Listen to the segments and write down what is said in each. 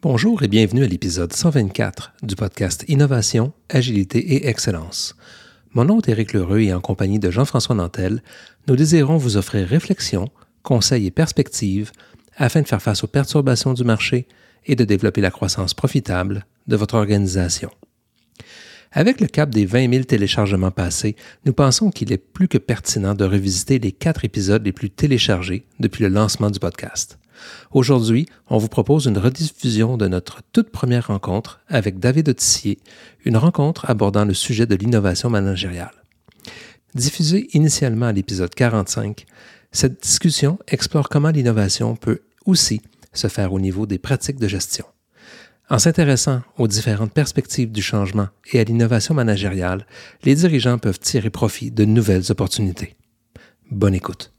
Bonjour et bienvenue à l'épisode 124 du podcast Innovation, Agilité et Excellence. Mon nom est Éric Lheureux et en compagnie de Jean-François Nantel, nous désirons vous offrir réflexion, conseils et perspectives afin de faire face aux perturbations du marché et de développer la croissance profitable de votre organisation. Avec le cap des 20 000 téléchargements passés, nous pensons qu'il est plus que pertinent de revisiter les quatre épisodes les plus téléchargés depuis le lancement du podcast. Aujourd'hui, on vous propose une rediffusion de notre toute première rencontre avec David Autissier, une rencontre abordant le sujet de l'innovation managériale. Diffusée initialement à l'épisode 45, cette discussion explore comment l'innovation peut aussi se faire au niveau des pratiques de gestion. En s'intéressant aux différentes perspectives du changement et à l'innovation managériale, les dirigeants peuvent tirer profit de nouvelles opportunités. Bonne écoute.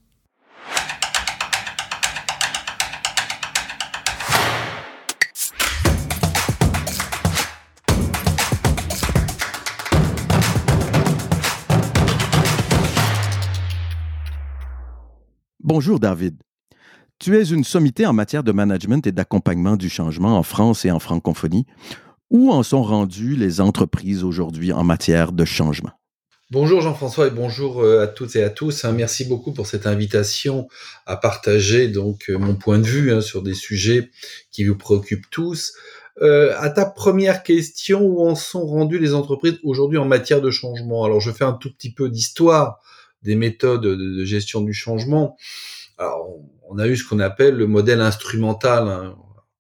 Bonjour David. Tu es une sommité en matière de management et d'accompagnement du changement en France et en francophonie. Où en sont rendues les entreprises aujourd'hui en matière de changement? Bonjour Jean-François et bonjour euh, à toutes et à tous. Hein. Merci beaucoup pour cette invitation à partager donc euh, mon point de vue hein, sur des sujets qui vous préoccupent tous. Euh, à ta première question, où en sont rendues les entreprises aujourd'hui en matière de changement? Alors je fais un tout petit peu d'histoire des méthodes de, gestion du changement. Alors, on a eu ce qu'on appelle le modèle instrumental, hein,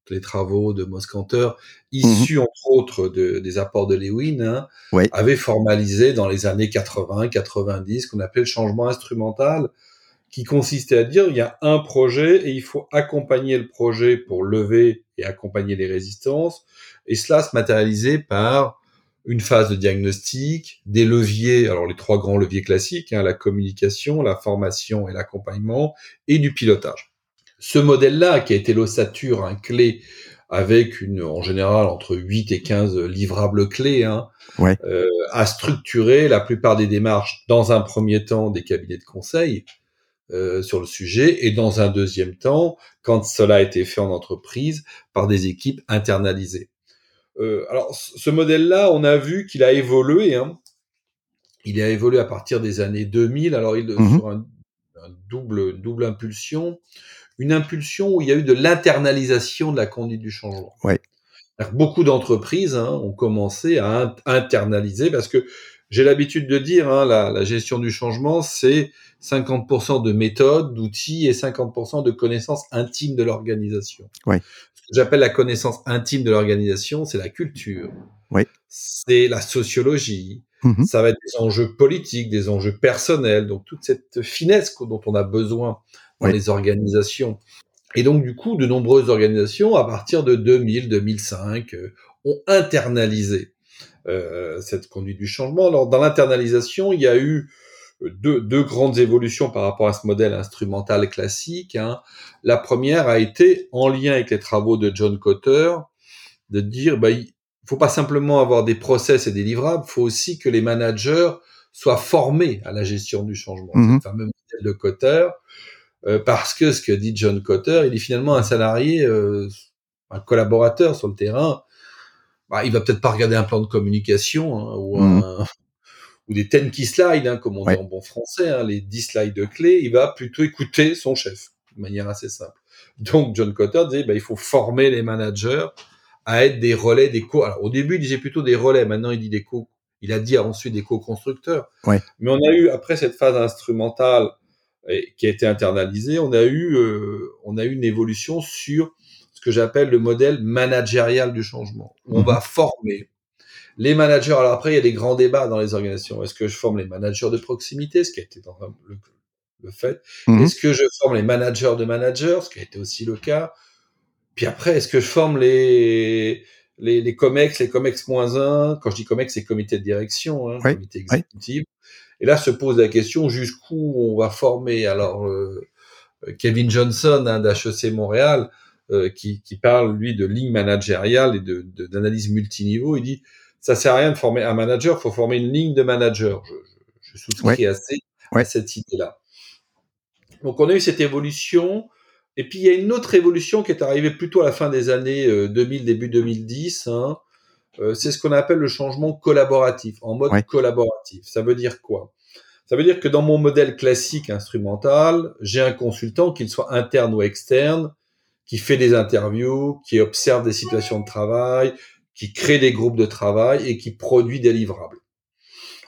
les travaux de Moscanter, issus mhm. entre autres de, des apports de Lewin, hein, avaient formalisé dans les années 80-90 qu'on appelait le changement instrumental, qui consistait à dire il y a un projet et il faut accompagner le projet pour lever et accompagner les résistances, et cela se matérialisait par une phase de diagnostic, des leviers, alors les trois grands leviers classiques, hein, la communication, la formation et l'accompagnement, et du pilotage. Ce modèle-là, qui a été l'ossature, un clé avec une, en général, entre 8 et 15 livrables clés, hein, euh, a structuré la plupart des démarches, dans un premier temps, des cabinets de conseil euh, sur le sujet, et dans un deuxième temps, quand cela a été fait en entreprise, par des équipes internalisées. Euh, alors, ce modèle-là, on a vu qu'il a évolué. Hein. Il a évolué à partir des années 2000. Alors, il mmh sur un, double, double impulsion. Une impulsion où il y a eu de l'internalisation de la conduite du changement. Beaucoup d'entreprises hein, ont commencé à internaliser parce que j'ai l'habitude de dire, hein, la, la, gestion du changement, c'est 50% de méthode, d'outils et 50% de connaissances intimes de l'organisation. Ouais j'appelle la connaissance intime de l'organisation, c'est la culture. Oui. C'est la sociologie. Mm-hmm. Ça va être des enjeux politiques, des enjeux personnels, donc toute cette finesse dont on a besoin dans les organisations. Et donc, du coup, de nombreuses organisations, à partir de 2000, 2005, euh, ont internalisé euh, cette conduite du changement. Alors, dans l'internalisation, il y a eu deux, deux, grandes évolutions par rapport à ce modèle instrumental classique. Hein. La première a été en lien avec les travaux de John Cotter, de dire bah, il faut pas simplement avoir des process et des livrables, il faut aussi que les managers soient formés à la gestion du changement. C'est le fameux modèle de Cotter, euh, parce que ce que dit John Cotter, il est finalement un salarié, euh, un collaborateur sur le terrain. Bah, il va peut-être pas regarder un plan de communication hein, ou mm-hmm. un, ou des ten key slides, hein, comme on dit en bon français, hein, les 10 slides de clés, il va plutôt écouter son chef, de manière assez simple. Donc John Cotter disait, bah, il faut former les managers à être des relais des co. Alors au début, il disait plutôt des relais, maintenant il dit des co. Il a dit ensuite des co-constructeurs. Ouais. Mais on a eu après cette phase instrumentale et, qui a été internalisée, on a eu euh, on a eu une évolution sur ce que j'appelle le modèle managérial du changement. On mhm. va former les managers, alors après, il y a des grands débats dans les organisations. Est-ce que je forme les managers de proximité, ce qui a été dans le, fait? Mhm. Est-ce que je forme les managers de managers, ce qui a été aussi le cas? Puis après, est-ce que je forme les, les, les COMEX, les COMEX-1 Quand je dis COMEX, c'est comité de direction, hein, comité exécutif. Et là se pose la question jusqu'où on va former? Alors, euh, Kevin Johnson hein, d'HEC Montréal, euh, qui, qui, parle, lui, de ligne managériale et d'analyse de, d'analyse multiniveau, il dit ça sert à rien de former un manager, il faut former une ligne de manager. Je, je, souscris assez à cette idée-là. Donc on a eu cette évolution Et puis il y a une autre évolution qui est arrivée plutôt à la fin des années 2000, début 2010. Hein. c'est ce qu'on appelle le changement collaboratif, en mode collaboratif. Ça veut dire quoi? Ça veut dire que dans mon modèle classique instrumental, j'ai un consultant, qu'il soit interne ou externe, qui fait des interviews, qui observe des situations de travail, qui crée des groupes de travail et qui produit des livrables.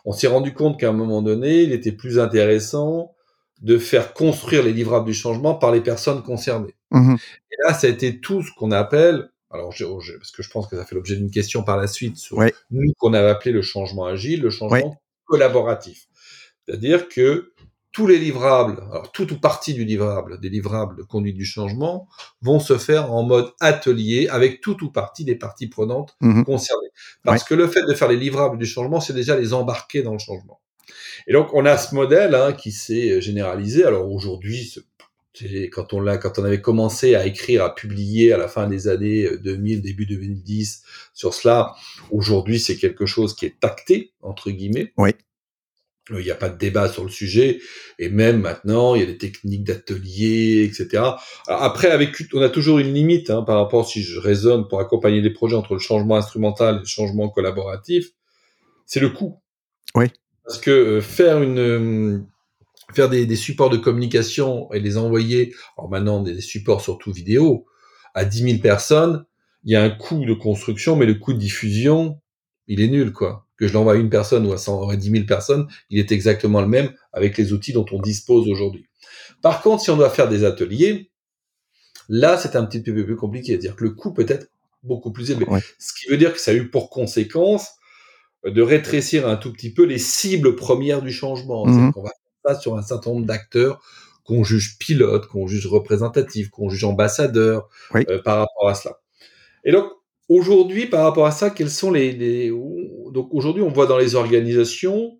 On s'est rendu compte qu'à un moment donné, il était plus intéressant de faire construire les livrables du changement par les personnes concernées. Mmh et là, ça a été tout ce qu'on appelle, alors parce que je pense que ça fait l'objet d'une question par la suite sur nous qu'on avait appelé le changement agile, le changement collaboratif. C'est-à-dire que tous les livrables, alors tout ou partie du livrable, des livrables de conduite du changement, vont se faire en mode atelier avec tout ou partie des parties prenantes mmh concernées. Parce que le fait de faire les livrables du changement, c'est déjà les embarquer dans le changement. Et donc on a ce modèle hein, qui s'est généralisé. Alors aujourd'hui, quand on l'a, quand on avait commencé à écrire, à publier à la fin des années 2000, début 2010 sur cela, aujourd'hui c'est quelque chose qui est tacté entre guillemets. Oui. Il n'y a pas de débat sur le sujet, et même maintenant, il y a des techniques d'atelier, etc. après, avec, on a toujours une limite hein, par rapport, si je raisonne pour accompagner des projets entre le changement instrumental et le changement collaboratif, c'est le coût. Oui. Parce que euh, faire une euh, faire des, des, supports de communication et les envoyer, alors maintenant des, supports surtout vidéo, à 10 000 personnes, il y a un coût de construction, mais le coût de diffusion, il est nul, quoi que je l'envoie à une personne ou à 100, 10 000 personnes, il est exactement le même avec les outils dont on dispose aujourd'hui. Par contre, si on doit faire des ateliers, là, c'est un petit peu plus compliqué. C'est-à-dire que le coût peut être beaucoup plus élevé. Ce qui veut dire que ça a eu pour conséquence de rétrécir un tout petit peu les cibles premières du changement. Mhm. On va faire ça sur un certain nombre d'acteurs qu'on juge pilotes, qu'on juge représentatifs, qu'on juge ambassadeurs euh, par rapport à cela. Et donc, Aujourd'hui, par rapport à ça, quels sont les, donc aujourd'hui, on voit dans les organisations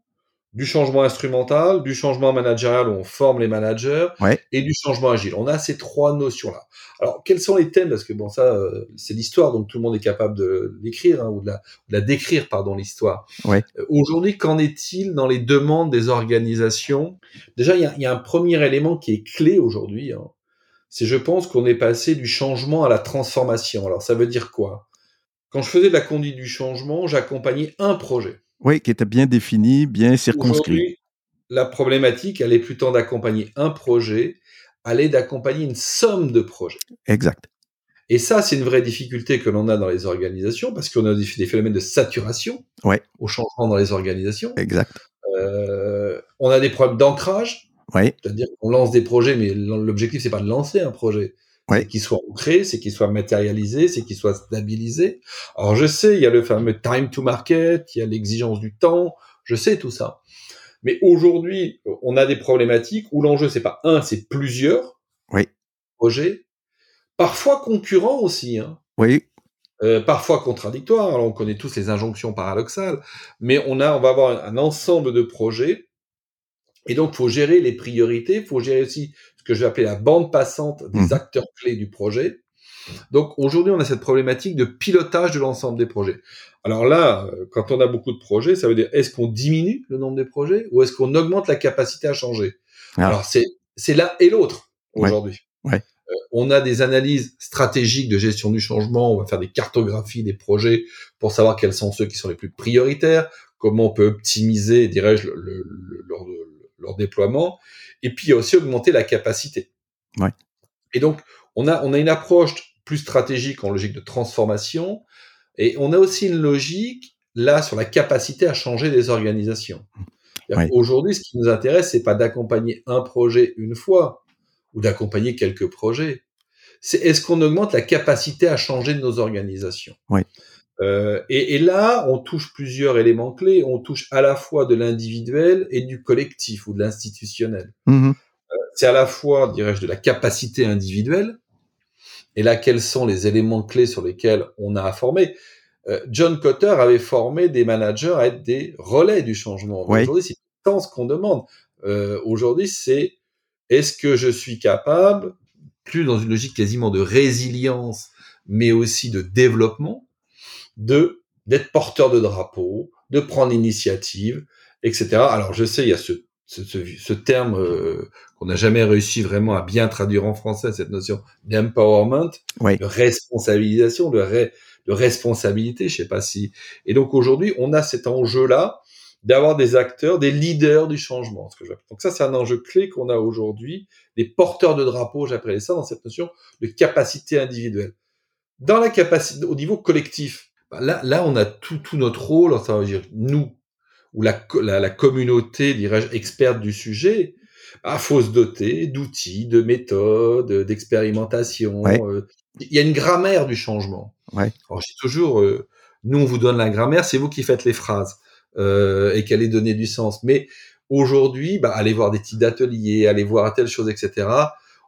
du changement instrumental, du changement managérial où on forme les managers et du changement agile. On a ces trois notions-là. Alors, quels sont les thèmes? Parce que bon, ça, euh, c'est l'histoire, donc tout le monde est capable de l'écrire hein, ou, de la, décrire, pardon, l'histoire. Euh, aujourd'hui, qu'en est-il dans les demandes des organisations? Déjà, il y, a, un premier élément qui est clé aujourd'hui. Hein. c'est, je pense, qu'on est passé du changement à la transformation. Alors, ça veut dire quoi? Quand je faisais de la conduite du changement, j'accompagnais un projet. Oui, qui était bien défini, bien circonscrit. La problématique, elle est plus tant d'accompagner un projet, elle est d'accompagner une somme de projets. Exact. Et ça, c'est une vraie difficulté que l'on a dans les organisations parce qu'on a des, phénomènes de saturation ouais. au changement dans les organisations. Exact. Euh, on a des problèmes d'ancrage. Oui. C'est-à-dire qu'on lance des projets, mais l'objectif, c'est pas de lancer un projet, ouais. qu'il soit ancré, c'est qu'il soit matérialisé, c'est qu'il soit stabilisé. Alors je sais, il y a le fameux time to market, il y a l'exigence du temps, je sais tout ça. Mais aujourd'hui, on a des problématiques où l'enjeu c'est pas un, c'est plusieurs oui. projets, parfois concurrents aussi. Hein. Oui. Euh, parfois contradictoires. Alors on connaît tous les injonctions paradoxales, mais on a, on va avoir un ensemble de projets. Et donc, faut gérer les priorités, faut gérer aussi ce que je vais appeler la bande passante des mmh. acteurs clés du projet. Donc aujourd'hui, on a cette problématique de pilotage de l'ensemble des projets. Alors là, euh, quand on a beaucoup de projets, ça veut dire est-ce qu'on diminue le nombre des projets ou est-ce qu'on augmente la capacité à changer? Ah. Alors c'est c'est l'un et l'autre aujourd'hui. Ouais. Euh, on a des analyses stratégiques de gestion du changement, on va faire des cartographies des projets pour savoir quels sont ceux qui sont les plus prioritaires, comment on peut optimiser, dirais-je, le, le, leur déploiement et puis aussi augmenter la capacité. Ouais. Et donc, on a, on a une approche plus stratégique en logique de transformation, et on a aussi une logique là sur la capacité à changer des organisations. Ouais. Aujourd'hui, ce qui nous intéresse, c'est pas d'accompagner un projet une fois ou d'accompagner quelques projets. C'est est-ce qu'on augmente la capacité à changer de nos organisations? Ouais. Euh, et, et, là, on touche plusieurs éléments clés. On touche à la fois de l'individuel et du collectif ou de l'institutionnel. Mmh. Euh, c'est à la fois, dirais-je, de la capacité individuelle. Et là, quels sont les éléments clés sur lesquels on a à former? Euh, John Cotter avait formé des managers à être des relais du changement. Oui. Aujourd'hui, c'est tant ce qu'on demande. Aujourd'hui, c'est est-ce que je suis capable, plus dans une logique quasiment de résilience, mais aussi de développement, de d'être porteur de drapeau, de prendre l'initiative, etc. Alors je sais, il y a ce, ce, ce, terme euh, qu'on n'a jamais réussi vraiment à bien traduire en français, cette notion d'empowerment, de responsabilisation, de, de responsabilité, je sais pas si. Et donc aujourd'hui, on a cet enjeu-là d'avoir des acteurs, des leaders du changement. Ce que donc ça, c'est un enjeu clé qu'on a aujourd'hui, des porteurs de drapeaux, j'appelais ça, dans cette notion de capacité individuelle. Dans la capacité, au niveau collectif, là, là, on a tout, tout notre rôle, veut dire nous, ou la, la, communauté, dirais-je, experte du sujet, bah, faut se doter d'outils, de méthodes, d'expérimentation. Euh, il y a une grammaire du changement. Ouais. Alors, je dis toujours, euh, nous, on vous donne la grammaire, c'est vous qui faites les phrases euh, et qu'elle ait donné du sens. Mais aujourd'hui, bah, allez voir des types d'ateliers, allez voir telle chose, etc.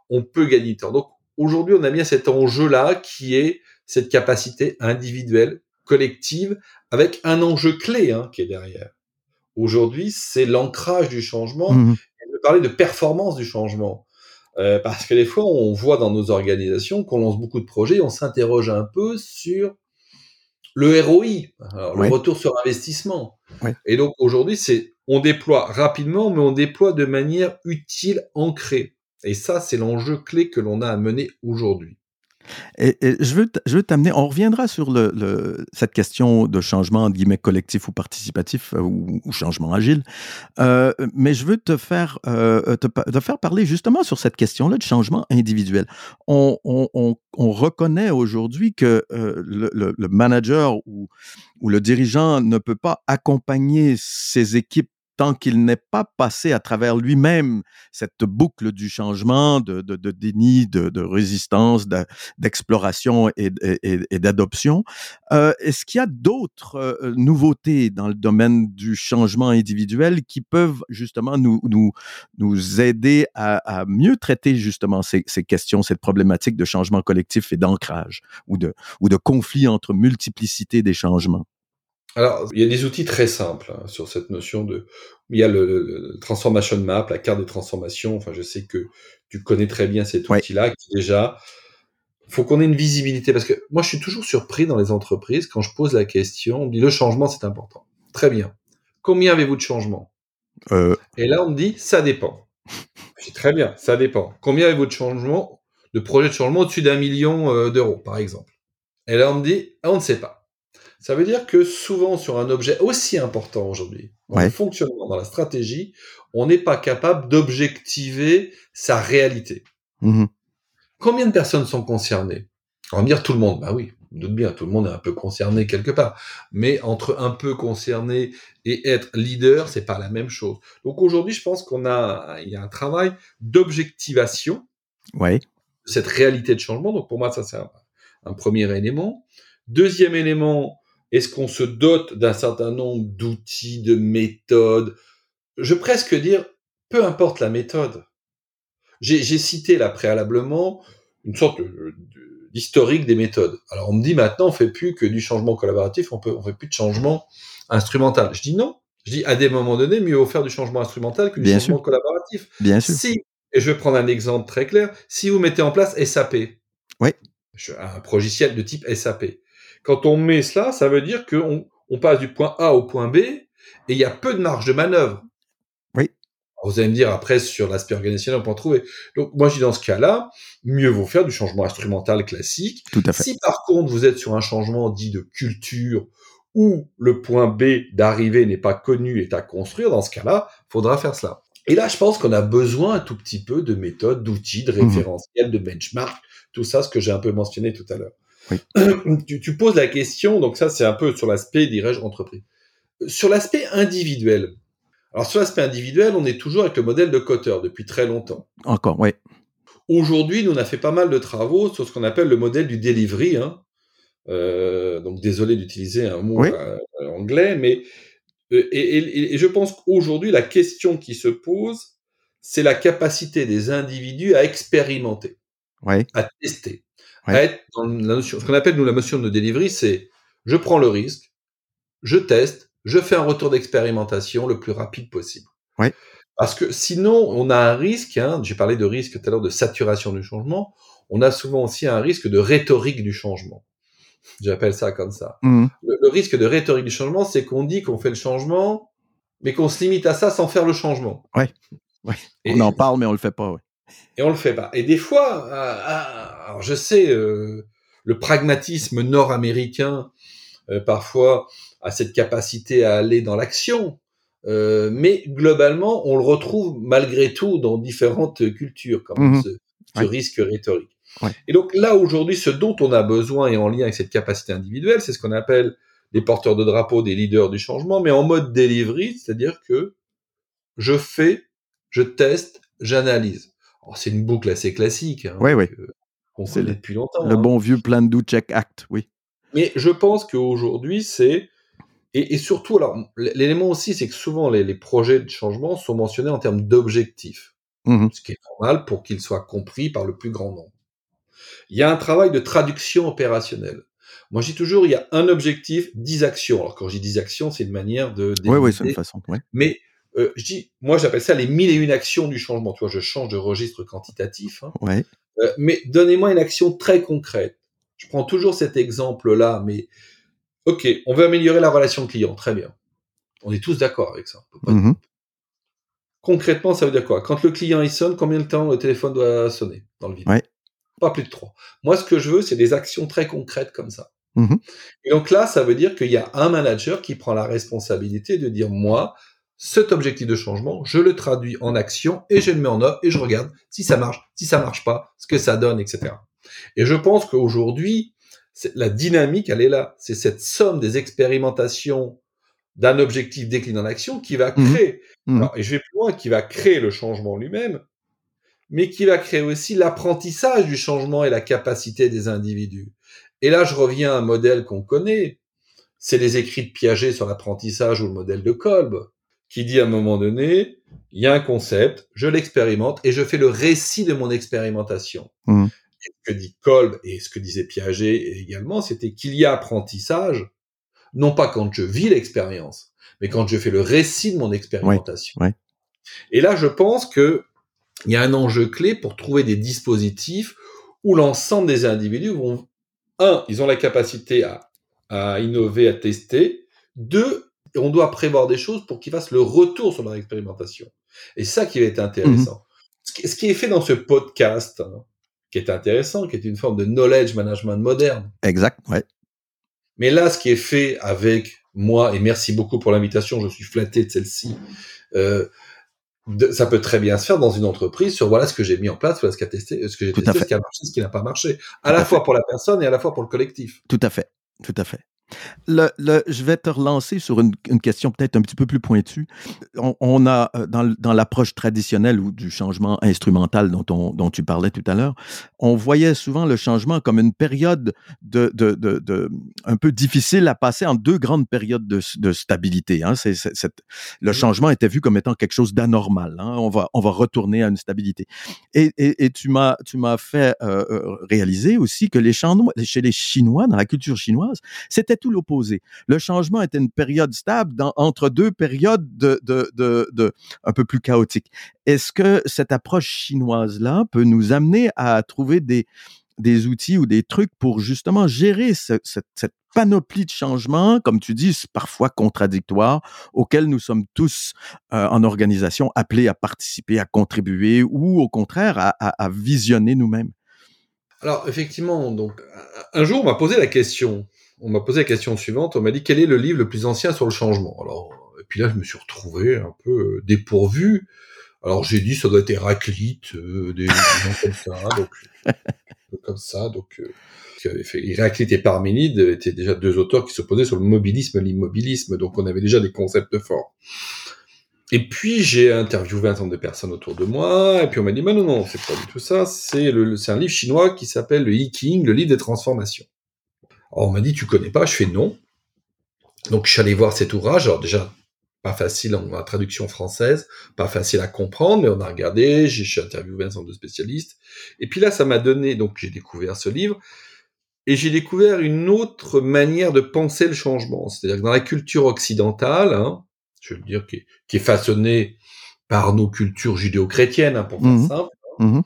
On peut gagner du temps. Donc, aujourd'hui, on a bien cet enjeu-là qui est cette capacité individuelle, collective, avec un enjeu clé hein, qui est derrière. Aujourd'hui, c'est l'ancrage du changement. Mmh. je parler de performance du changement. Euh, parce que des fois, on voit dans nos organisations qu'on lance beaucoup de projets, on s'interroge un peu sur le ROI, le retour sur investissement. Et donc aujourd'hui, c'est on déploie rapidement, mais on déploie de manière utile, ancrée. Et ça, c'est l'enjeu clé que l'on a à mener aujourd'hui. Et, je veux, je veux t'amener, on reviendra sur cette question de changement, entre guillemets, collectif ou participatif, euh, ou, changement agile, euh, mais je veux te faire, euh, te, faire parler justement sur cette question-là de changement individuel. On, on, on, on reconnaît aujourd'hui que le, manager ou le dirigeant ne peut pas accompagner ses équipes tant qu'il n'est pas passé à travers lui-même cette boucle du changement, de, déni, de, résistance, d'exploration et, d'adoption. Euh, est-ce qu'il y a d'autres euh, nouveautés dans le domaine du changement individuel qui peuvent justement nous, aider à, mieux traiter justement ces, ces, questions, cette problématique de changement collectif et d'ancrage ou de, ou de conflit entre multiplicité des changements? Alors, il y a des outils très simples hein, sur cette notion de. Il y a le, transformation map, la carte des transformations. Enfin, je sais que tu connais très bien cet outil-là, qui déjà, faut qu'on ait une visibilité parce que moi, je suis toujours surpris dans les entreprises quand je pose la question. On me dit le changement, c'est important. Très bien. Combien avez-vous de changements? Euh... Et là, on me dit ça dépend. je dis très bien, ça dépend. Combien avez-vous de changements, de projets de changement au-dessus d'un million euh, d'euros, par exemple? Et là, on me dit ah, on ne sait pas. Ça veut dire que souvent sur un objet aussi important aujourd'hui, dans le fonctionnement, dans la stratégie, on n'est pas capable d'objectiver sa réalité. Mmh Combien de personnes sont concernées? On va me dire tout le monde. Bah oui, doute bien, tout le monde est un peu concerné quelque part. Mais entre un peu concerné et être leader, c'est pas la même chose. Donc aujourd'hui, je pense qu'on a, il y a un travail d'objectivation ouais. de cette réalité de changement. Donc pour moi, ça c'est un premier élément. Deuxième élément, est-ce qu'on se dote d'un certain nombre d'outils, de méthodes? Je presque dire, peu importe la méthode. J'ai cité là préalablement une sorte d'historique des méthodes. Alors on me dit maintenant on fait plus que du changement collaboratif, on peut on fait plus de changement instrumental. Je dis non. Je dis à des moments donnés mieux vaut faire du changement instrumental que du changement collaboratif. Bien sûr. Si et je vais prendre un exemple très clair, si vous mettez en place SAP, oui. un logiciel de type SAP, quand on met cela, ça veut dire qu'on on passe du point A au point B et il y a peu de marge de manœuvre. Oui. vous allez me dire après sur l'aspect organisationnel, on peut en trouver. Donc moi je dis dans ce cas-là, mieux vaut faire du changement instrumental classique. Tout à fait. Si par contre vous êtes sur un changement dit de culture où le point B d'arrivée n'est pas connu et à construire, dans ce cas-là, faudra faire cela. Et là, je pense qu'on a besoin un tout petit peu de méthodes, d'outils, de mmh référentiels, de benchmark, tout ça, ce que j'ai un peu mentionné tout à l'heure. Tu, poses la question, donc ça c'est un peu sur l'aspect, dirais-je, entreprise. Sur l'aspect individuel. Alors sur l'aspect individuel, on est toujours avec le modèle de Cotter depuis très longtemps. Encore, oui. Aujourd'hui, nous on a fait pas mal de travaux sur ce qu'on appelle le modèle du delivery. Hein. Euh, donc désolé d'utiliser un mot euh, anglais, mais euh, et, et je pense qu'aujourd'hui la question qui se pose, c'est la capacité des individus à expérimenter, à tester être dans la notion, ce qu'on appelle nous la notion de delivery, c'est je prends le risque, je teste, je fais un retour d'expérimentation le plus rapide possible. Ouais. Parce que sinon, on a un risque, hein, j'ai parlé de risque tout à l'heure de saturation du changement, on a souvent aussi un risque de rhétorique du changement. J'appelle ça comme ça. Mmh. Le, risque de rhétorique du changement, c'est qu'on dit qu'on fait le changement, mais qu'on se limite à ça sans faire le changement. Ouais. ouais. on en parle, mais on le fait pas. Ouais. Et on le fait pas. Et des fois, alors je sais, euh, le pragmatisme nord-américain euh, parfois a cette capacité à aller dans l'action, euh, mais globalement, on le retrouve malgré tout dans différentes cultures, comme mmh ce, ce risque rhétorique. Ouais. Et donc là, aujourd'hui, ce dont on a besoin et en lien avec cette capacité individuelle, c'est ce qu'on appelle des porteurs de drapeau, des leaders du changement, mais en mode delivery, c'est-à-dire que je fais, je teste, j'analyse. C'est une boucle assez classique. Hein, oui, oui. Qu'on connaît depuis longtemps. Le hein. bon vieux plan do check act, oui. Mais je pense qu'aujourd'hui, c'est et, et, surtout, alors l'élément aussi, c'est que souvent les, les, projets de changement sont mentionnés en termes d'objectifs, mmh. ce qui est normal pour qu'ils soient compris par le plus grand nombre. Il y a un travail de traduction opérationnelle. Moi, je dis toujours, il y a un objectif, dix actions. Alors, quand je dis dix actions, c'est une manière de. Oui, oui, c'est une façon. Ouais. Mais euh, je dis, moi, j'appelle ça les mille et une actions du changement. Tu vois, je change de registre quantitatif. Hein. Ouais. Euh, mais donnez-moi une action très concrète. Je prends toujours cet exemple-là, mais ok, on veut améliorer la relation client, très bien. On est tous d'accord avec ça. Mmh. Concrètement, ça veut dire quoi? Quand le client il sonne, combien de temps le téléphone doit sonner dans le vide? Ouais. Pas plus de trois. Moi, ce que je veux, c'est des actions très concrètes comme ça. Mmh. Et donc là, ça veut dire qu'il y a un manager qui prend la responsabilité de dire moi, cet objectif de changement, je le traduis en action et je le mets en œuvre et je regarde si ça marche, si ça marche pas, ce que ça donne, etc. Et je pense qu'aujourd'hui, la dynamique, elle est là. C'est cette somme des expérimentations d'un objectif décliné en action qui va créer, mmh. alors, et je vais plus loin, qui va créer le changement lui-même, mais qui va créer aussi l'apprentissage du changement et la capacité des individus. Et là, je reviens à un modèle qu'on connaît, c'est les écrits de Piaget sur l'apprentissage ou le modèle de Kolb, qui dit à un moment donné, il y a un concept, je l'expérimente et je fais le récit de mon expérimentation. Mmh. Et ce que dit Kolb et ce que disait Piaget également, c'était qu'il y a apprentissage, non pas quand je vis l'expérience, mais quand je fais le récit de mon expérimentation. Et là, je pense que il y a un enjeu clé pour trouver des dispositifs où l'ensemble des individus vont, un, ils ont la capacité à, à innover, à tester, deux, on doit prévoir des choses pour qu'ils fassent le retour sur leur expérimentation. Et ça qui va être intéressant. Mmh. Ce qui est fait dans ce podcast, hein, qui est intéressant, qui est une forme de knowledge management moderne. Exact, ouais. Mais là, ce qui est fait avec moi, et merci beaucoup pour l'invitation, je suis flatté de celle-ci, euh, de, ça peut très bien se faire dans une entreprise sur voilà ce que j'ai mis en place, voilà ce, qui a testé, ce que j'ai testé, ce qui a marché, ce qui n'a pas marché, à Tout la à fois fait. pour la personne et à la fois pour le collectif. Tout à fait. Tout à fait. Le, le, je vais te relancer sur une, une question peut-être un petit peu plus pointue. On, on a, dans, dans l'approche traditionnelle ou du changement instrumental dont, on, dont tu parlais tout à l'heure, on voyait souvent le changement comme une période de, de, de, de un peu difficile à passer en deux grandes périodes de, stabilité. Hein. Le changement était vu comme étant quelque chose d'anormal. Hein. On, va, on va retourner à une stabilité. Et, et, et tu, m'as, fait euh, réaliser aussi que les Chinois, chez les Chinois, dans la culture chinoise, tout l'opposé. Le changement était une période stable entre deux périodes de, un peu plus chaotiques. Est-ce que cette approche chinoise-là peut nous amener à trouver des, outils ou des trucs pour justement gérer ce, cette, panoplie de changements, comme tu dis, parfois contradictoires, auxquels nous sommes tous euh, en organisation appelés à participer, à contribuer ou au contraire à, à, à visionner nous-mêmes? Alors effectivement, donc un jour on m'a posé la question, on m'a posé la question suivante, on m'a dit quel est le livre le plus ancien sur le changement? Alors et puis là je me suis retrouvé un peu dépourvu. Alors j'ai dit ça doit être Héraclite, euh, des, gens comme ça, donc comme ça, donc euh, fait, Héraclite et Parménide étaient déjà deux auteurs qui s'opposaient sur le mobilisme et l'immobilisme, donc on avait déjà des concepts forts. Et puis j'ai interviewé un certain de personnes autour de moi, et puis on m'a dit, mais non, non, c'est pas du tout ça, c'est un livre chinois qui s'appelle le I King, le livre des transformations. Alors on m'a dit, tu connais pas, je fais non. Donc je suis allé voir cet ouvrage, alors déjà, pas facile en traduction française, pas facile à comprendre, mais on a regardé, j'ai interviewé un certain nombre de spécialistes, et puis là ça m'a donné, donc j'ai découvert ce livre, et j'ai découvert une autre manière de penser le changement. C'est-à-dire que dans la culture occidentale, hein, je veux dire, qui est, qui est, façonnée par nos cultures judéo-chrétiennes, hein, pour faire mmh. simple, mmh.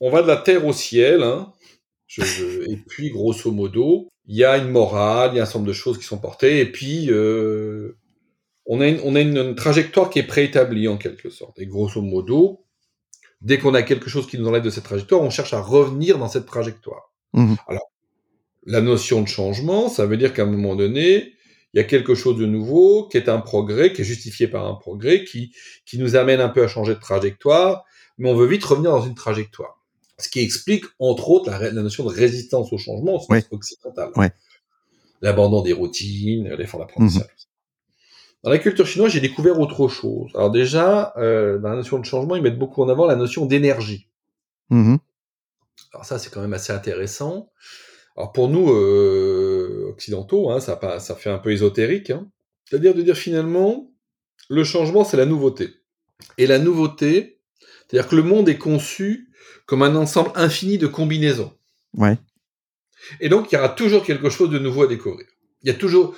on va de la terre au ciel, hein, je, je, et puis grosso modo, il y a une morale, il y a un certain nombre de choses qui sont portées, et puis euh, on a, une, on a une, trajectoire qui est préétablie en quelque sorte. Et grosso modo, dès qu'on a quelque chose qui nous enlève de cette trajectoire, on cherche à revenir dans cette trajectoire. Mmh. Alors, la notion de changement, ça veut dire qu'à un moment donné, il y a quelque chose de nouveau qui est un progrès, qui est justifié par un progrès, qui, qui nous amène un peu à changer de trajectoire, mais on veut vite revenir dans une trajectoire. Ce qui explique, entre autres, la, notion de résistance au changement au sens occidental. L'abandon des routines, l'effort d'apprentissage. Mmh. Dans la culture chinoise, j'ai découvert autre chose. Alors déjà, euh, dans la notion de changement, ils mettent beaucoup en avant la notion d'énergie. Mmh Alors ça, c'est quand même assez intéressant. Alors pour nous euh, occidentaux, hein, ça, ça fait un peu ésotérique. Hein. C'est-à-dire de dire finalement, le changement, c'est la nouveauté. Et la nouveauté, c'est-à-dire que le monde est conçu comme un ensemble infini de combinaisons. Ouais. Et donc, il y aura toujours quelque chose de nouveau à découvrir. Il y a toujours,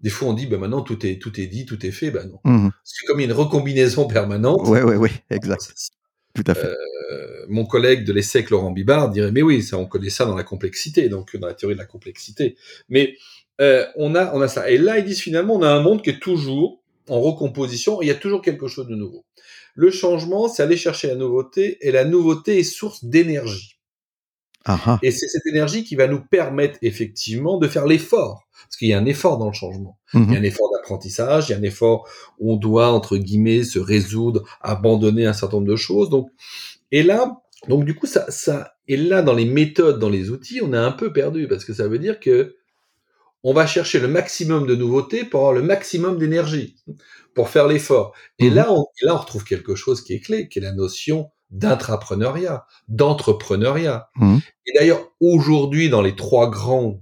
des fois, on dit, ben maintenant, tout est, tout est dit, tout est fait. Ben non. Mmh C'est comme une recombinaison permanente. Oui, oui, oui, exact. Tout à fait. Euh, mon collègue de l'ESSEC, Laurent Bibard, dirait, mais oui, ça, on connaît ça dans la complexité, donc dans la théorie de la complexité. Mais euh, on, a, on a ça. Et là, ils disent finalement, on a un monde qui est toujours en recomposition, il y a toujours quelque chose de nouveau. Le changement, c'est aller chercher la nouveauté, et la nouveauté est source d'énergie. Et c'est cette énergie qui va nous permettre effectivement de faire l'effort. Parce qu'il y a un effort dans le changement. Il y a mhm. un effort d'apprentissage, il y a un effort où on doit, entre guillemets, se résoudre, abandonner un certain nombre de choses. Donc, et là, donc du coup, ça, ça, et là, dans les méthodes, dans les outils, on est un peu perdu parce que ça veut dire que on va chercher le maximum de nouveautés pour avoir le maximum d'énergie, pour faire l'effort. Et mhm. là, on, là, on retrouve quelque chose qui est clé, qui est la notion d'intrapreneuriat, d'entrepreneuriat. Mmh. Et d'ailleurs, aujourd'hui, dans les trois grands,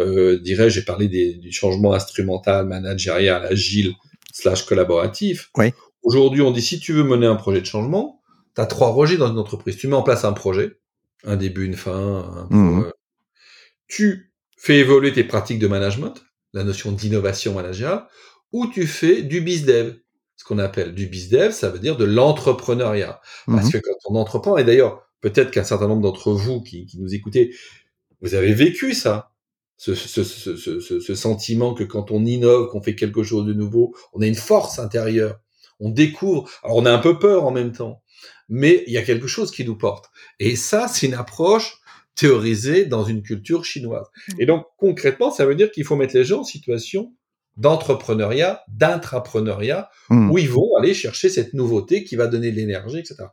euh, dirais, j'ai parlé des, du changement instrumental, managérial, agile, slash collaboratif. Oui. Aujourd'hui, on dit, si tu veux mener un projet de changement, tu as trois rejets dans une entreprise. Tu mets en place un projet, un début, une fin. Mmh. Euh, tu fais évoluer tes pratiques de management, la notion d'innovation managériale, ou tu fais du bizdev, ce qu'on appelle du bizdev, ça veut dire de l'entrepreneuriat. Parce mhm. que quand on entreprend, et d'ailleurs, peut-être qu'un certain nombre d'entre vous qui, qui, nous écoutez, vous avez vécu ça, ce, ce, ce, ce, sentiment que quand on innove, qu'on fait quelque chose de nouveau, on a une force intérieure, on découvre, alors on a un peu peur en même temps, mais il y a quelque chose qui nous porte. Et ça, c'est une approche théorisée dans une culture chinoise. Mmh. Et donc, concrètement, ça veut dire qu'il faut mettre les gens en situation d'entrepreneuriat, d'intrapreneuriat, hmm. où ils vont aller chercher cette nouveauté qui va donner de l'énergie, etc.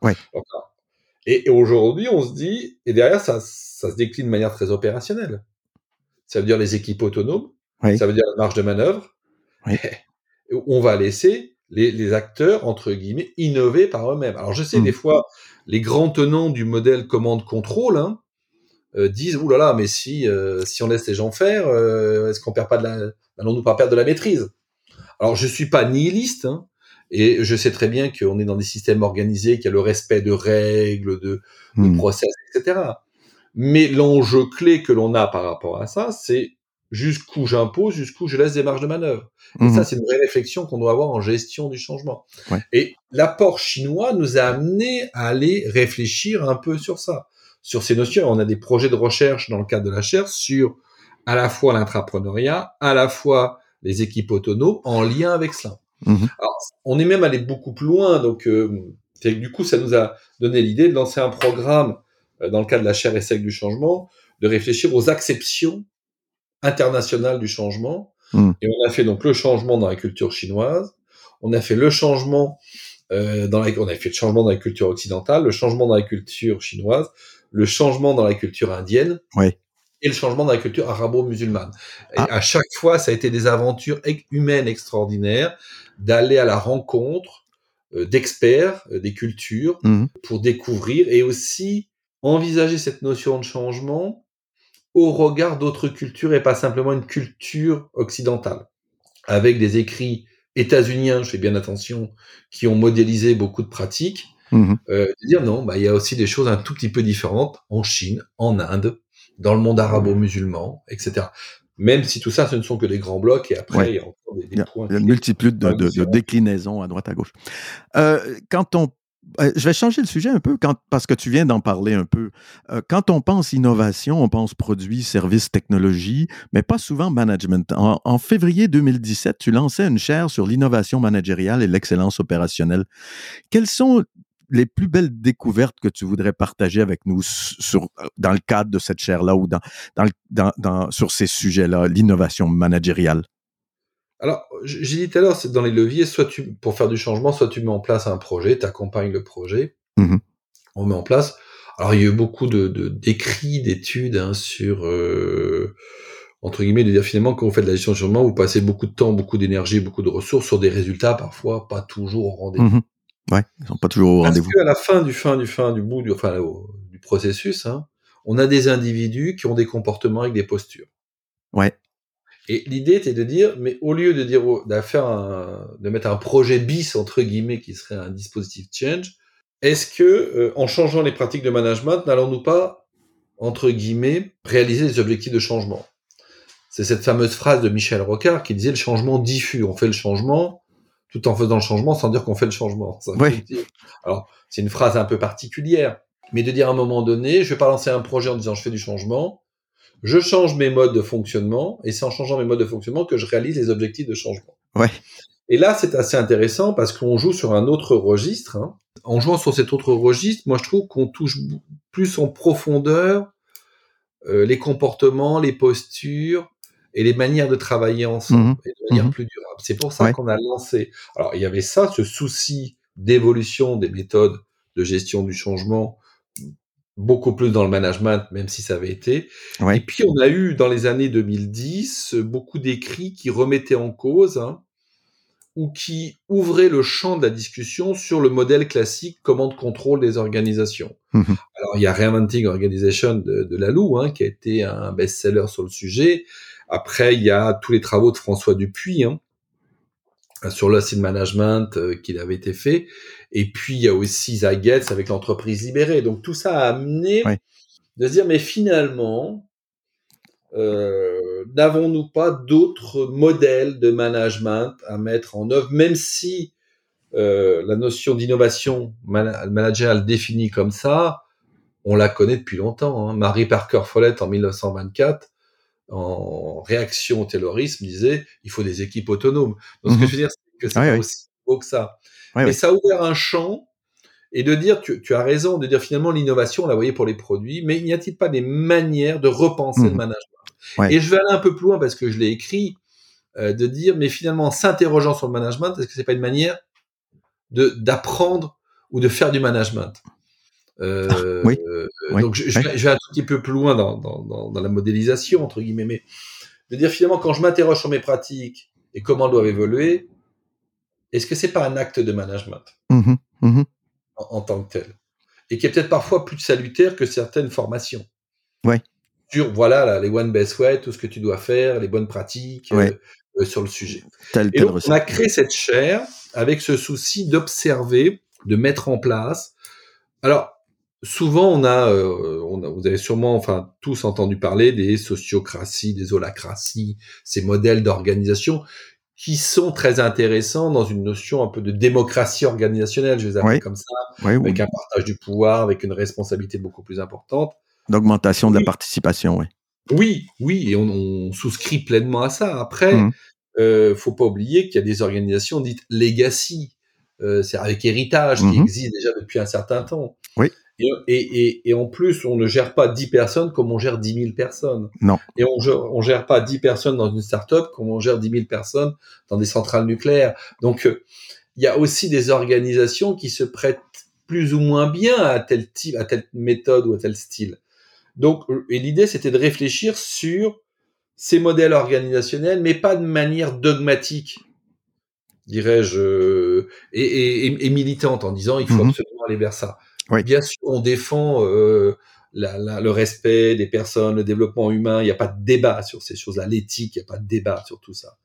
et, aujourd'hui, on se dit, et derrière, ça, ça se décline de manière très opérationnelle. Ça veut dire les équipes autonomes, ça veut dire la marge de manœuvre. On va laisser les, les, acteurs, entre guillemets, innover par eux-mêmes. Alors je sais, hmm. des fois, les grands tenants du modèle commande-contrôle, hein, euh, disent Ouh là là, mais si euh, si on laisse les gens faire, euh, est-ce qu'on perd pas de la, allons-nous pas perdre de la maîtrise? Alors je suis pas nihiliste, hein, et je sais très bien qu'on est dans des systèmes organisés, qu'il y a le respect de règles, de, de hmm. process, etc. Mais l'enjeu clé que l'on a par rapport à ça, c'est jusqu'où j'impose, jusqu'où je laisse des marges de manœuvre. Et ça, hmm. c'est une vraie réflexion qu'on doit avoir en gestion du changement. Et l'apport chinois nous a amené à aller réfléchir un peu sur ça sur ces notions. On a des projets de recherche dans le cadre de la chaire sur à la fois l'intrapreneuriat, à la fois les équipes autonomes en lien avec cela. Mhm. Alors, on est même allé beaucoup plus loin, donc euh, du coup, ça nous a donné l'idée de lancer un programme euh, dans le cadre de la chaire ESSEC du changement, de réfléchir aux acceptions internationales du changement. Mhm. Et on a fait donc le changement dans la culture chinoise, on a fait le changement euh, dans la, on a fait le changement dans la culture occidentale, le changement dans la culture chinoise, le changement dans la culture indienne et le changement dans la culture arabo-musulmane. Ah. À chaque fois, ça a été des aventures humaines extraordinaires d'aller à la rencontre euh, d'experts euh, des cultures mhm. pour découvrir et aussi envisager cette notion de changement au regard d'autres cultures et pas simplement une culture occidentale. Avec des écrits états-uniens, je fais bien attention, qui ont modélisé beaucoup de pratiques, Mmh euh, de dire non, bah, il y a aussi des choses un tout petit peu différentes en Chine, en Inde, dans le monde arabo-musulman, etc. Même si tout ça, ce ne sont que des grands blocs, et après, il y a encore des, points. Il y a une multitude de, déclinaisons à droite à gauche. Euh, quand on Euh, je vais changer le sujet un peu quand, parce que tu viens d'en parler un peu. Quand on pense innovation, on pense produits, services, technologies, mais pas souvent management. En, en février 2017, tu lançais une chaire sur l'innovation managériale et l'excellence opérationnelle. Quelles sont les plus belles découvertes que tu voudrais partager avec nous sur, dans le cadre de cette chaire-là ou dans, dans, dans, dans, sur ces sujets-là, l'innovation managériale? Alors, j'ai dit tout à l'heure, c'est dans les leviers, soit tu, pour faire du changement, soit tu mets en place un projet, tu accompagnes le projet, Mmh on met en place. Alors, il y a eu beaucoup de, d'écrits, d'études hein, sur, euh, entre guillemets, de dire finalement, quand vous faites de la gestion de changement, vous passez beaucoup de temps, beaucoup d'énergie, beaucoup de ressources sur des résultats parfois pas toujours au rendez-vous. Mmh ouais, ils sont pas toujours au rendez-vous. Parce qu'à la fin du fin du fin du bout du, enfin, du processus, hein, on a des individus qui ont des comportements avec des postures. Ouais. Et l'idée était de dire, mais au lieu de dire, faire un, de mettre un projet bis entre guillemets qui serait un dispositif change, est-ce que euh, en changeant les pratiques de management, n'allons-nous pas entre guillemets réaliser des objectifs de changement? C'est cette fameuse phrase de Michel Rocard qui disait le changement diffus. On fait le changement tout en faisant le changement sans dire qu'on fait le changement. Ça Oui. Alors c'est une phrase un peu particulière, mais de dire à un moment donné, je vais pas lancer un projet en disant je fais du changement je change mes modes de fonctionnement, et c'est en changeant mes modes de fonctionnement que je réalise les objectifs de changement. Ouais. Et là, c'est assez intéressant parce qu'on joue sur un autre registre. Hein. En jouant sur cet autre registre, moi, je trouve qu'on touche plus en profondeur euh, les comportements, les postures et les manières de travailler ensemble Mmh et de manière Mhm. plus durable. C'est pour ça Ouais. qu'on a lancé. Alors, il y avait ça, ce souci d'évolution des méthodes de gestion du changement, beaucoup plus dans le management, même si ça avait été. Ouais. Et puis, on a eu dans les années 2010 beaucoup d'écrits qui remettaient en cause hein, ou qui ouvraient le champ de la discussion sur le modèle classique commande-contrôle des organisations. Mhm. Alors, il y a Reinventing Organization de, de Lalou, hein, qui a été un best-seller sur le sujet. Après, il y a tous les travaux de François Dupuis hein, sur l'asset management euh, qu'il avait été fait. Et puis, il y a aussi Zagatz avec l'entreprise libérée. Donc, tout ça a amené de se dire, mais finalement, euh, n'avons-nous pas d'autres modèles de management à mettre en œuvre, même si euh, la notion d'innovation man- managériale définie comme ça, on la connaît depuis longtemps. hein. Marie Parker Follett en 1924, en réaction au terrorisme, disait il faut des équipes autonomes. Donc ce que Mhm. je veux dire, c'est que c'est ouais. aussi beau que ça. Ouais. ça a ouvert un champ et de dire, tu, tu as raison, de dire finalement l'innovation, on la voyait pour les produits, mais n'y a-t-il pas des manières de repenser Mhm. le management? Ouais. Et je vais aller un peu plus loin parce que je l'ai écrit, euh, de dire, mais finalement, en s'interrogeant sur le management, est-ce que c'est pas une manière de d'apprendre ou de faire du management? Euh, oui. euh, Oui. Donc je, je vais, je vais un tout petit peu plus loin dans, dans, dans, dans la modélisation entre guillemets, mais de dire finalement quand je m'interroge sur mes pratiques et comment elles doivent évoluer, est-ce que c'est pas un acte de management? Mhm. Mhm. en, en tant que tel et qui est peut-être parfois plus salutaire que certaines formations. Ouais. Sur voilà là, les one best way, tout ce que tu dois faire, les bonnes pratiques euh, euh, sur le sujet. Telle, Et donc, on a créé cette chaire avec ce souci d'observer, de mettre en place. Alors, souvent, on a, euh, on a, vous avez sûrement, enfin, tous entendu parler des sociocraties, des holacraties, ces modèles d'organisation qui sont très intéressants dans une notion un peu de démocratie organisationnelle, je les appelle comme ça, oui. avec un partage du pouvoir, avec une responsabilité beaucoup plus importante. D'augmentation de la participation, oui. Oui, oui, et on, on souscrit pleinement à ça. Après, Mhm. euh, faut pas oublier qu'il y a des organisations dites legacy, euh, c'est avec héritage, qui Mhm. existent déjà depuis un certain temps. Oui. Et, et, et, et en plus, on ne gère pas 10 personnes comme on gère 10 000 personnes. Non. Et on on gère pas 10 personnes dans une start-up comme on gère 10 000 personnes dans des centrales nucléaires. Donc, euh, il y a aussi des organisations qui se prêtent plus ou moins bien à tel type, à telle méthode ou à tel style. Donc, et l'idée, c'était de réfléchir sur ces modèles organisationnels, mais pas de manière dogmatique, dirais-je, euh, et, et, et- et militante, en disant il faut Mhm. absolument aller vers ça. Oui. Bien sûr, on défend euh, la- la- le respect des personnes, le développement humain, il n'y a pas de débat sur ces choses-là, l'éthique, il n'y a pas de débat sur tout ça.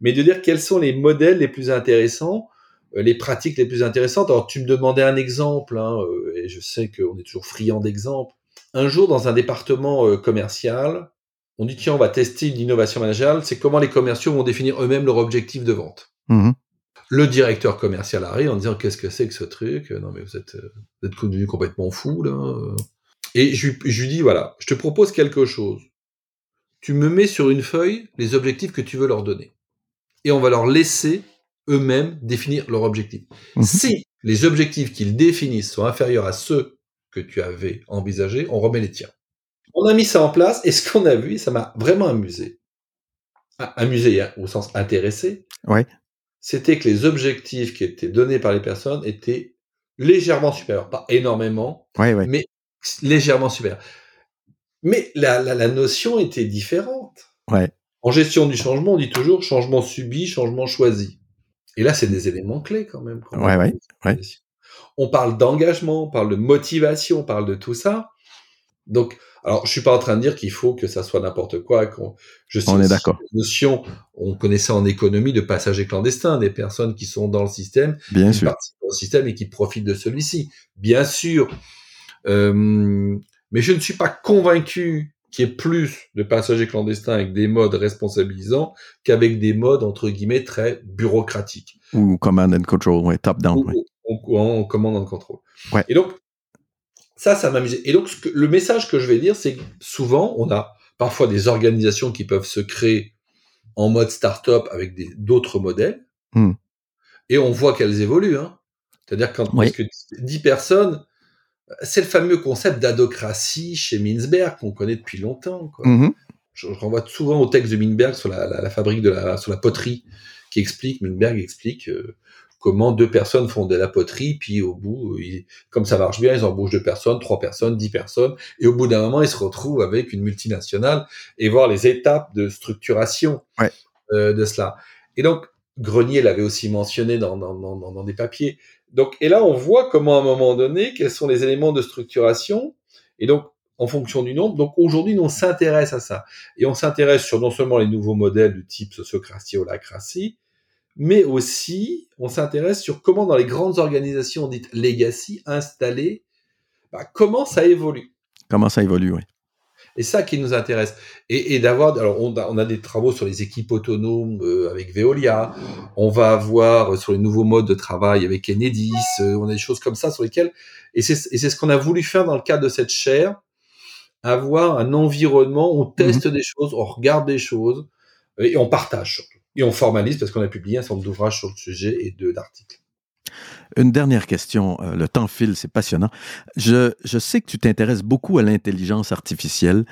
Mais de dire quels sont les modèles les plus intéressants, euh, les pratiques les plus intéressantes. Alors, tu me demandais un exemple, hein, euh, et je sais qu'on est toujours friand d'exemples. Un jour, dans un département commercial, on dit tiens, on va tester une innovation managériale, c'est comment les commerciaux vont définir eux-mêmes leur objectif de vente. Mhm. Le directeur commercial arrive en disant qu'est-ce que c'est que ce truc? Non mais vous êtes, vous êtes devenu complètement fou là. Et je, je lui dis voilà, je te propose quelque chose. Tu me mets sur une feuille les objectifs que tu veux leur donner. Et on va leur laisser eux-mêmes définir leur objectif. Mhm. Si les objectifs qu'ils définissent sont inférieurs à ceux que tu avais envisagés, on remet les tiens. On a mis ça en place et ce qu'on a vu, ça m'a vraiment amusé, Ah, amusé hein, au sens intéressé, Ouais. C'était que les objectifs qui étaient donnés par les personnes étaient légèrement supérieurs, pas énormément, Ouais, ouais. mais légèrement supérieurs. Mais la, la, la notion était différente. Ouais. En gestion du changement, on dit toujours changement subi, changement choisi. Et là, c'est des éléments clés quand même. quand parle. On parle d'engagement, on parle de motivation, on parle de tout ça. Donc, alors, je suis pas en train de dire qu'il faut que ça soit n'importe quoi. qu'on- Je sais On est d'accord. notion, on connaît ça en économie, de passagers clandestins, des personnes qui sont dans le système, Bien qui sûr. participent au système et qui profitent de celui-ci. Bien sûr. Euh, mais je ne suis pas convaincu qu'il y ait plus de passagers clandestins avec des modes responsabilisants qu'avec des modes, entre guillemets, très bureaucratiques. Ou command and control, ouais, top down. Ou, ouais. en commande en contrôle. Ouais. Et donc, ça, ça m'amusait. Et donc, que- le message que je vais dire, c'est que souvent, on a parfois des organisations qui peuvent se créer en mode start-up avec d'autres modèles. Hmm. Et on voit qu'elles évoluent. Hein. C'est-à-dire quand Oui. parce que 10 personnes, c'est le fameux concept d'adocratie chez Mintzberg qu'on connaît depuis longtemps. Quoi. Mhm. Je, je renvoie souvent au texte de Minberg sur la, la- la fabrique de la, sur la poterie, qui explique, Minberg explique euh, comment deux personnes font de la poterie, puis au bout, ils- comme ça marche bien, ils embauchent deux personnes, trois personnes, dix personnes, et au bout d'un moment, ils se retrouvent avec une multinationale et voir les étapes de structuration Ouais. euh, de cela. Et donc, Grenier l'avait aussi mentionné dans, dans, dans, dans- dans des papiers. Donc, et là, on voit comment à un moment donné, quels sont les éléments de structuration, et donc, en fonction du nombre. Donc, aujourd'hui, nous, on s'intéresse à ça. Et on s'intéresse sur non seulement les nouveaux modèles du type sociocratie, holacratie, mais aussi, on s'intéresse sur comment dans les grandes organisations dites legacy installées, bah, comment ça évolue. Comment ça évolue, oui. Et ça qui nous intéresse. Et, et d'avoir, alors on a, on a des travaux sur les équipes autonomes euh, avec Veolia, on va avoir euh, sur les nouveaux modes de travail avec Enedis, euh, on a des choses comme ça sur lesquelles, et c'est ce qu'on a voulu faire dans le cadre de cette chaire, avoir un environnement où on teste des choses, on regarde des choses, et on partage surtout. Et on formalise parce qu'on a publié un certain nombre d'ouvrages sur le sujet et d'articles. Une dernière question. euh, le temps file, c'est passionnant. Je, je sais que tu t'intéresses beaucoup à l'intelligence artificielle.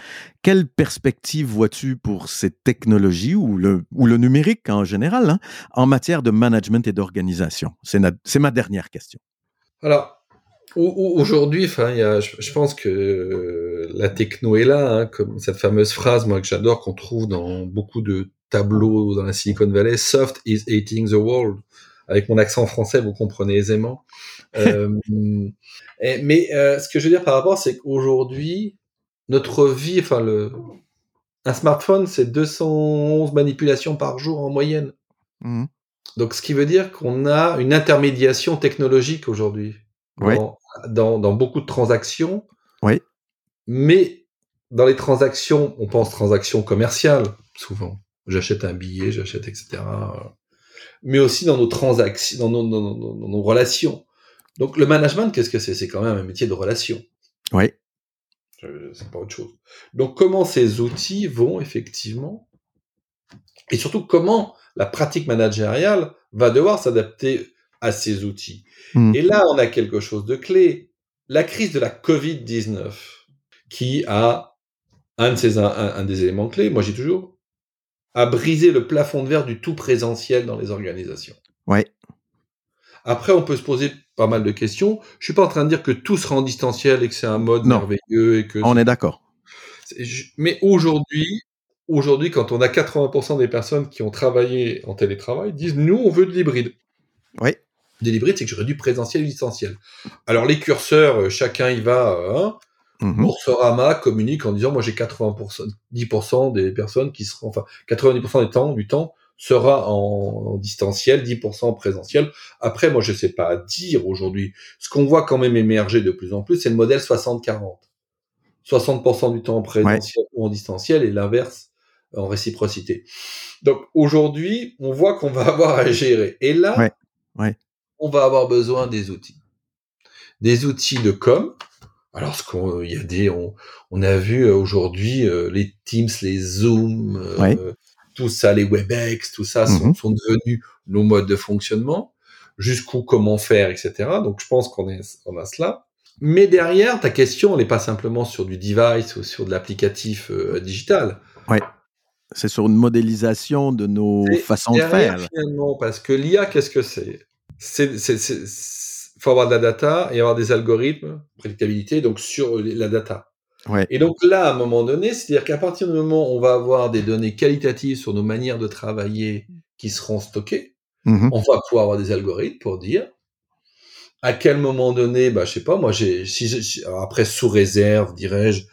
Quelle perspective vois-tu pour cette technologie ou le, ou le numérique en général hein, en matière de management et d'organisation? C'est ma dernière question. Alors, au- au- aujourd'hui, enfin, je pense que euh, la techno est là, hein, comme cette fameuse phrase, moi que j'adore, qu'on trouve dans beaucoup de tableaux dans la Silicon Valley, "Soft is eating the world". Avec mon accent français, vous comprenez aisément. Euh, et- mais euh, ce que je veux dire par rapport, c'est qu'aujourd'hui, notre vie, enfin le, un smartphone, c'est 211 manipulations par jour en moyenne. Mhm. Donc, ce qui veut dire qu'on a une intermédiation technologique aujourd'hui Oui. dans, dans, dans beaucoup de transactions. Oui. Mais dans les transactions, on pense transactions commerciales, souvent. J'achète un billet, j'achète, etc. Mais aussi dans nos transactions, dans nos, dans nos- dans nos- dans nos relations. Donc, le management, qu'est-ce que c'est? C'est quand même un métier de relation. Oui. Euh, C'est pas autre chose. Donc, comment ces outils vont effectivement, et surtout comment la pratique managériale va devoir s'adapter à ces outils? Mhm. Et là, on a quelque chose de clé. La crise de la Covid-19, qui a un, de ces, un, un des éléments clés, moi j'ai toujours, a brisé le plafond de verre du tout présentiel dans les organisations. Ouais. Après, on peut se poser pas mal de questions. Je suis pas en train de dire que tout sera en distanciel et que c'est un mode Non. merveilleux et que On est d'accord. Mais aujourd'hui, aujourd'hui, quand on a 80% des personnes qui ont travaillé en télétravail, disent nous, on veut de l'hybride. Oui. De l'hybride, c'est que j'aurais du présentiel et du distanciel. Alors les curseurs, euh, chacun y va. Hein, Mhm. Boursorama communique en disant moi j'ai 80%, 10% des personnes qui seront, enfin 90% des temps, du temps sera en, en distanciel, 10% en présentiel. Après, moi je sais pas dire aujourd'hui. Ce qu'on voit quand même émerger de plus en plus, c'est le modèle 60-40. 60% du temps en présentiel ou en distanciel et l'inverse en réciprocité. Donc aujourd'hui, on voit qu'on va avoir à gérer. Et là, Ouais. Ouais. on va avoir besoin des outils. Des outils de com. Alors, ce qu'on, il y a des, on, on a vu euh, aujourd'hui euh, les Teams, les Zoom, euh, Ouais. tout ça, les WebEx, tout ça sont, Mhm. sont devenus nos modes de fonctionnement. Jusqu'où, comment faire, etc. Donc, je pense qu'on est, on a cela. Mais derrière, ta question, elle n'est pas simplement sur du device ou sur de l'applicatif euh, digital. C'est sur une modélisation de nos façons de faire. finalement, parce que l'IA, qu'est-ce que c'est C'est, avoir de la data et avoir des algorithmes, prédictabilité, donc sur la data. Ouais. Et donc là, à un moment donné, c'est-à-dire qu'à partir du moment où on va avoir des données qualitatives sur nos manières de travailler qui seront stockées, Mhm. on va pouvoir avoir des algorithmes pour dire à quel moment donné, bah, je sais pas, moi, j'ai, si, je- si- alors après, sous réserve, dirais-je,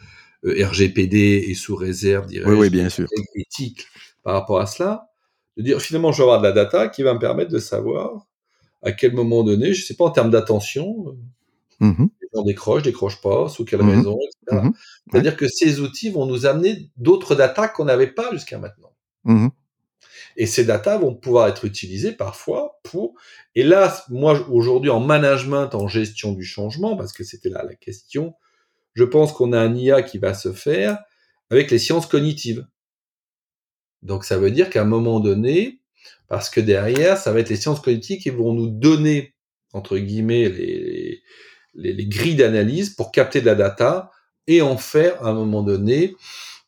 euh, RGPD et sous réserve, dirais-je, Oui, oui, bien sûr. règles éthiques par rapport à cela, de dire finalement, je vais avoir de la data qui va me permettre de savoir à quel moment donné, je sais pas, en termes d'attention, euh, Mhm. les gens décrochent, décrochent pas, sous quelle Mhm. raison, etc. Mhm. C'est-à-dire que ces outils vont nous amener d'autres data qu'on n'avait pas jusqu'à maintenant. Mhm. Et ces data vont pouvoir être utilisées parfois pour. Et là, moi, aujourd'hui, en management, en gestion du changement, parce que c'était là la question, je pense qu'on a un IA qui va se faire avec les sciences cognitives. Donc, ça veut dire qu'à un moment donné, parce que derrière, ça va être les sciences cognitives qui vont nous donner, entre guillemets, les, les, les grilles d'analyse pour capter de la data et en faire, à un moment donné,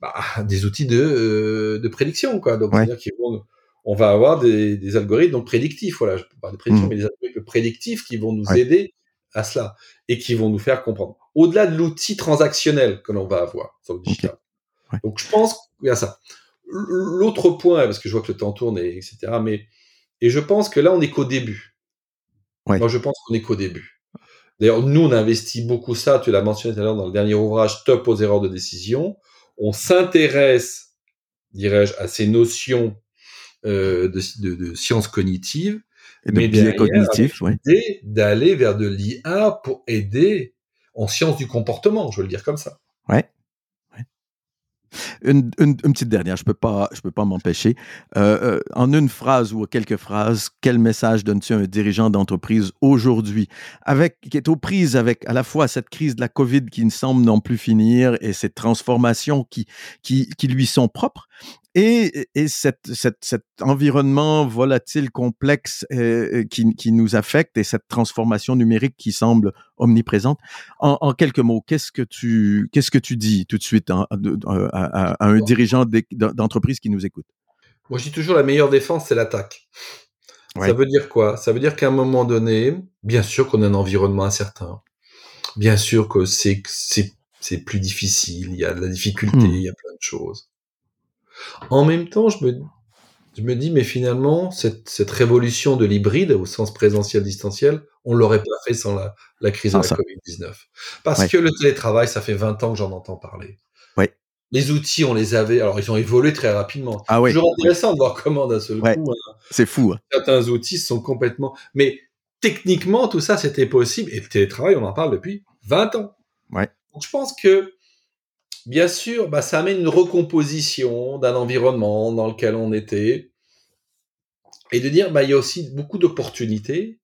bah, des outils de, euh, de prédiction, quoi. Donc, Ouais. c'est-à-dire qu'ils vont, on va avoir des, des algorithmes donc prédictifs, voilà, je peux pas de prédiction, Mhm. mais des algorithmes prédictifs qui vont nous Ouais. aider à cela et qui vont nous faire comprendre. Au-delà de l'outil transactionnel que l'on va avoir sur le digital. Ouais. Donc, je pense qu'il y a ça. L'autre point, parce que je vois que le temps tourne, et, etc., mais, et je pense que là, on n'est qu'au début. Ouais. Moi, je pense qu'on n'est qu'au début. D'ailleurs, nous, on investit beaucoup ça, tu l'as mentionné tout à l'heure dans le dernier ouvrage, Top aux erreurs de décision. On s'intéresse, dirais-je, à ces notions euh, de, de, de sciences cognitives, Et de mais biais cognitifs, oui. d'aller vers de l'IA pour aider en sciences du comportement, je veux le dire comme ça. Ouais. Une, petite dernière, je peux pas, je peux pas m'empêcher. Euh, euh, en une phrase ou quelques phrases, quel message donnes-tu à un dirigeant d'entreprise aujourd'hui, qui est aux prises avec à la fois cette crise de la Covid qui ne semble non plus finir et ces transformations qui, qui lui sont propres et, et cette, cette, cet environnement volatile, complexe euh, qui, qui nous affecte et cette transformation numérique qui semble omniprésente. En, en quelques mots, qu'est-ce que tu qu'est-ce que tu dis tout de suite hein, de- à, à- à un dirigeant d'entreprise qui nous écoute? Moi, je dis toujours la meilleure défense, c'est l'attaque. Ouais. Ça veut dire quoi? Ça veut dire qu'à un moment donné, bien sûr qu'on a un environnement incertain. Bien sûr que c'est c'est plus difficile, il y a de la difficulté, Hmm. il y a plein de choses. En même temps, je me je me dis mais finalement cette cette révolution de l'hybride au sens présentiel distanciel, on l'aurait pas fait sans la la crise de la ça. Covid-19. Parce Ouais. que le télétravail, ça fait 20 ans que j'en entends parler. Ouais. Les outils, on les avait, alors ils ont évolué très rapidement. Ah oui, Toujours intéressant de voir comment d'un seul Ouais. coup hein, c'est fou. hein. certains outils sont complètement. Mais techniquement, tout ça, c'était possible. Et le télétravail, on en parle depuis 20 ans. Ouais. Donc, je pense que, bien sûr, bah, ça amène une recomposition d'un environnement dans lequel on était. Et de dire, bah, il y a aussi beaucoup d'opportunités.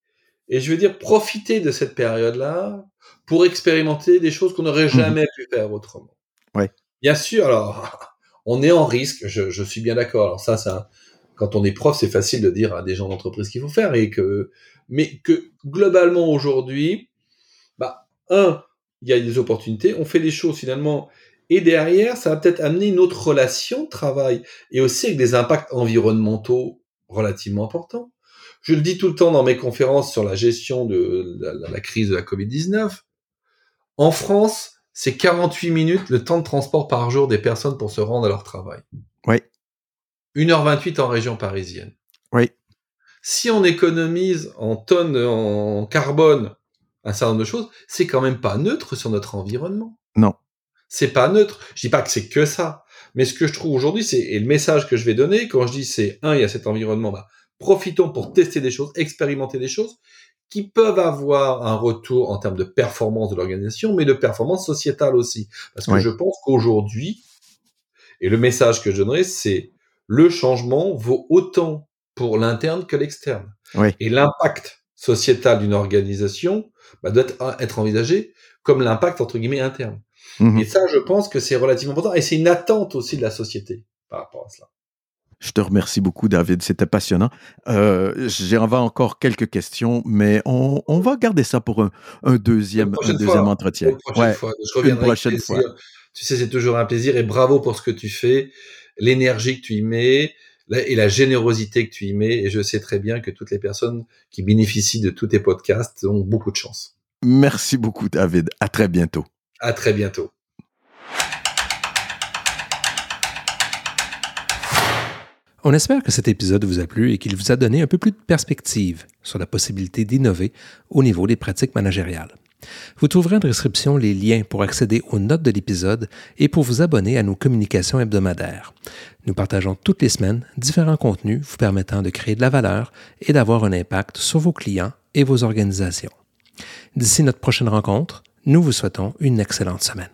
Et je veux dire, profiter de cette période-là pour expérimenter des choses qu'on n'aurait jamais pu faire autrement. Ouais. Bien sûr, alors, on est en risque, je, je suis bien d'accord. Alors ça, ça, quand on est prof, c'est facile de dire à des gens d'entreprise qu'il faut faire et que, mais que globalement aujourd'hui, bah, un, il y a des opportunités, on fait des choses finalement, et derrière, ça va peut-être amener une autre relation de travail et aussi avec des impacts environnementaux relativement importants. Je le dis tout le temps dans mes conférences sur la gestion de la, crise de la Covid-19. En France, c'est 48 minutes le temps de transport par jour des personnes pour se rendre à leur travail. Oui. 1h28 en région parisienne. Oui. Si on économise en tonnes en carbone un certain nombre de choses, c'est quand même pas neutre sur notre environnement. Non. C'est pas neutre. Je dis pas que c'est que ça. Mais ce que je trouve aujourd'hui, c'est, et le message que je vais donner, quand je dis c'est, un, il y a cet environnement, bah, profitons pour tester des choses, expérimenter des choses qui peuvent avoir un retour en termes de performance de l'organisation, mais de performance sociétale aussi. Parce que je pense qu'aujourd'hui, et le message que je donnerai, c'est le changement vaut autant pour l'interne que l'externe. Ouais. Et l'impact sociétal d'une organisation bah, doit être, envisagé comme l'impact entre guillemets interne. Mhm. Et ça, je pense que c'est relativement important et c'est une attente aussi de la société par rapport à cela. Je te remercie beaucoup, David. C'était passionnant. Euh, J'avais encore quelques questions, mais on, on, va garder ça pour un, un deuxième, un deuxième entretien. Une prochaine ouais, fois. Je une prochaine fois. Tu sais, c'est toujours un plaisir et bravo pour ce que tu fais, l'énergie que tu y mets et la générosité que tu y mets. Et je sais très bien que toutes les personnes qui bénéficient de tous tes podcasts ont beaucoup de chance. Merci beaucoup, David. À très bientôt. À très bientôt. On espère que cet épisode vous a plu et qu'il vous a donné un peu plus de perspective sur la possibilité d'innover au niveau des pratiques managériales. Vous trouverez en description les liens pour accéder aux notes de l'épisode et pour vous abonner à nos communications hebdomadaires. Nous partageons toutes les semaines différents contenus vous permettant de créer de la valeur et d'avoir un impact sur vos clients et vos organisations. D'ici notre prochaine rencontre, nous vous souhaitons une excellente semaine.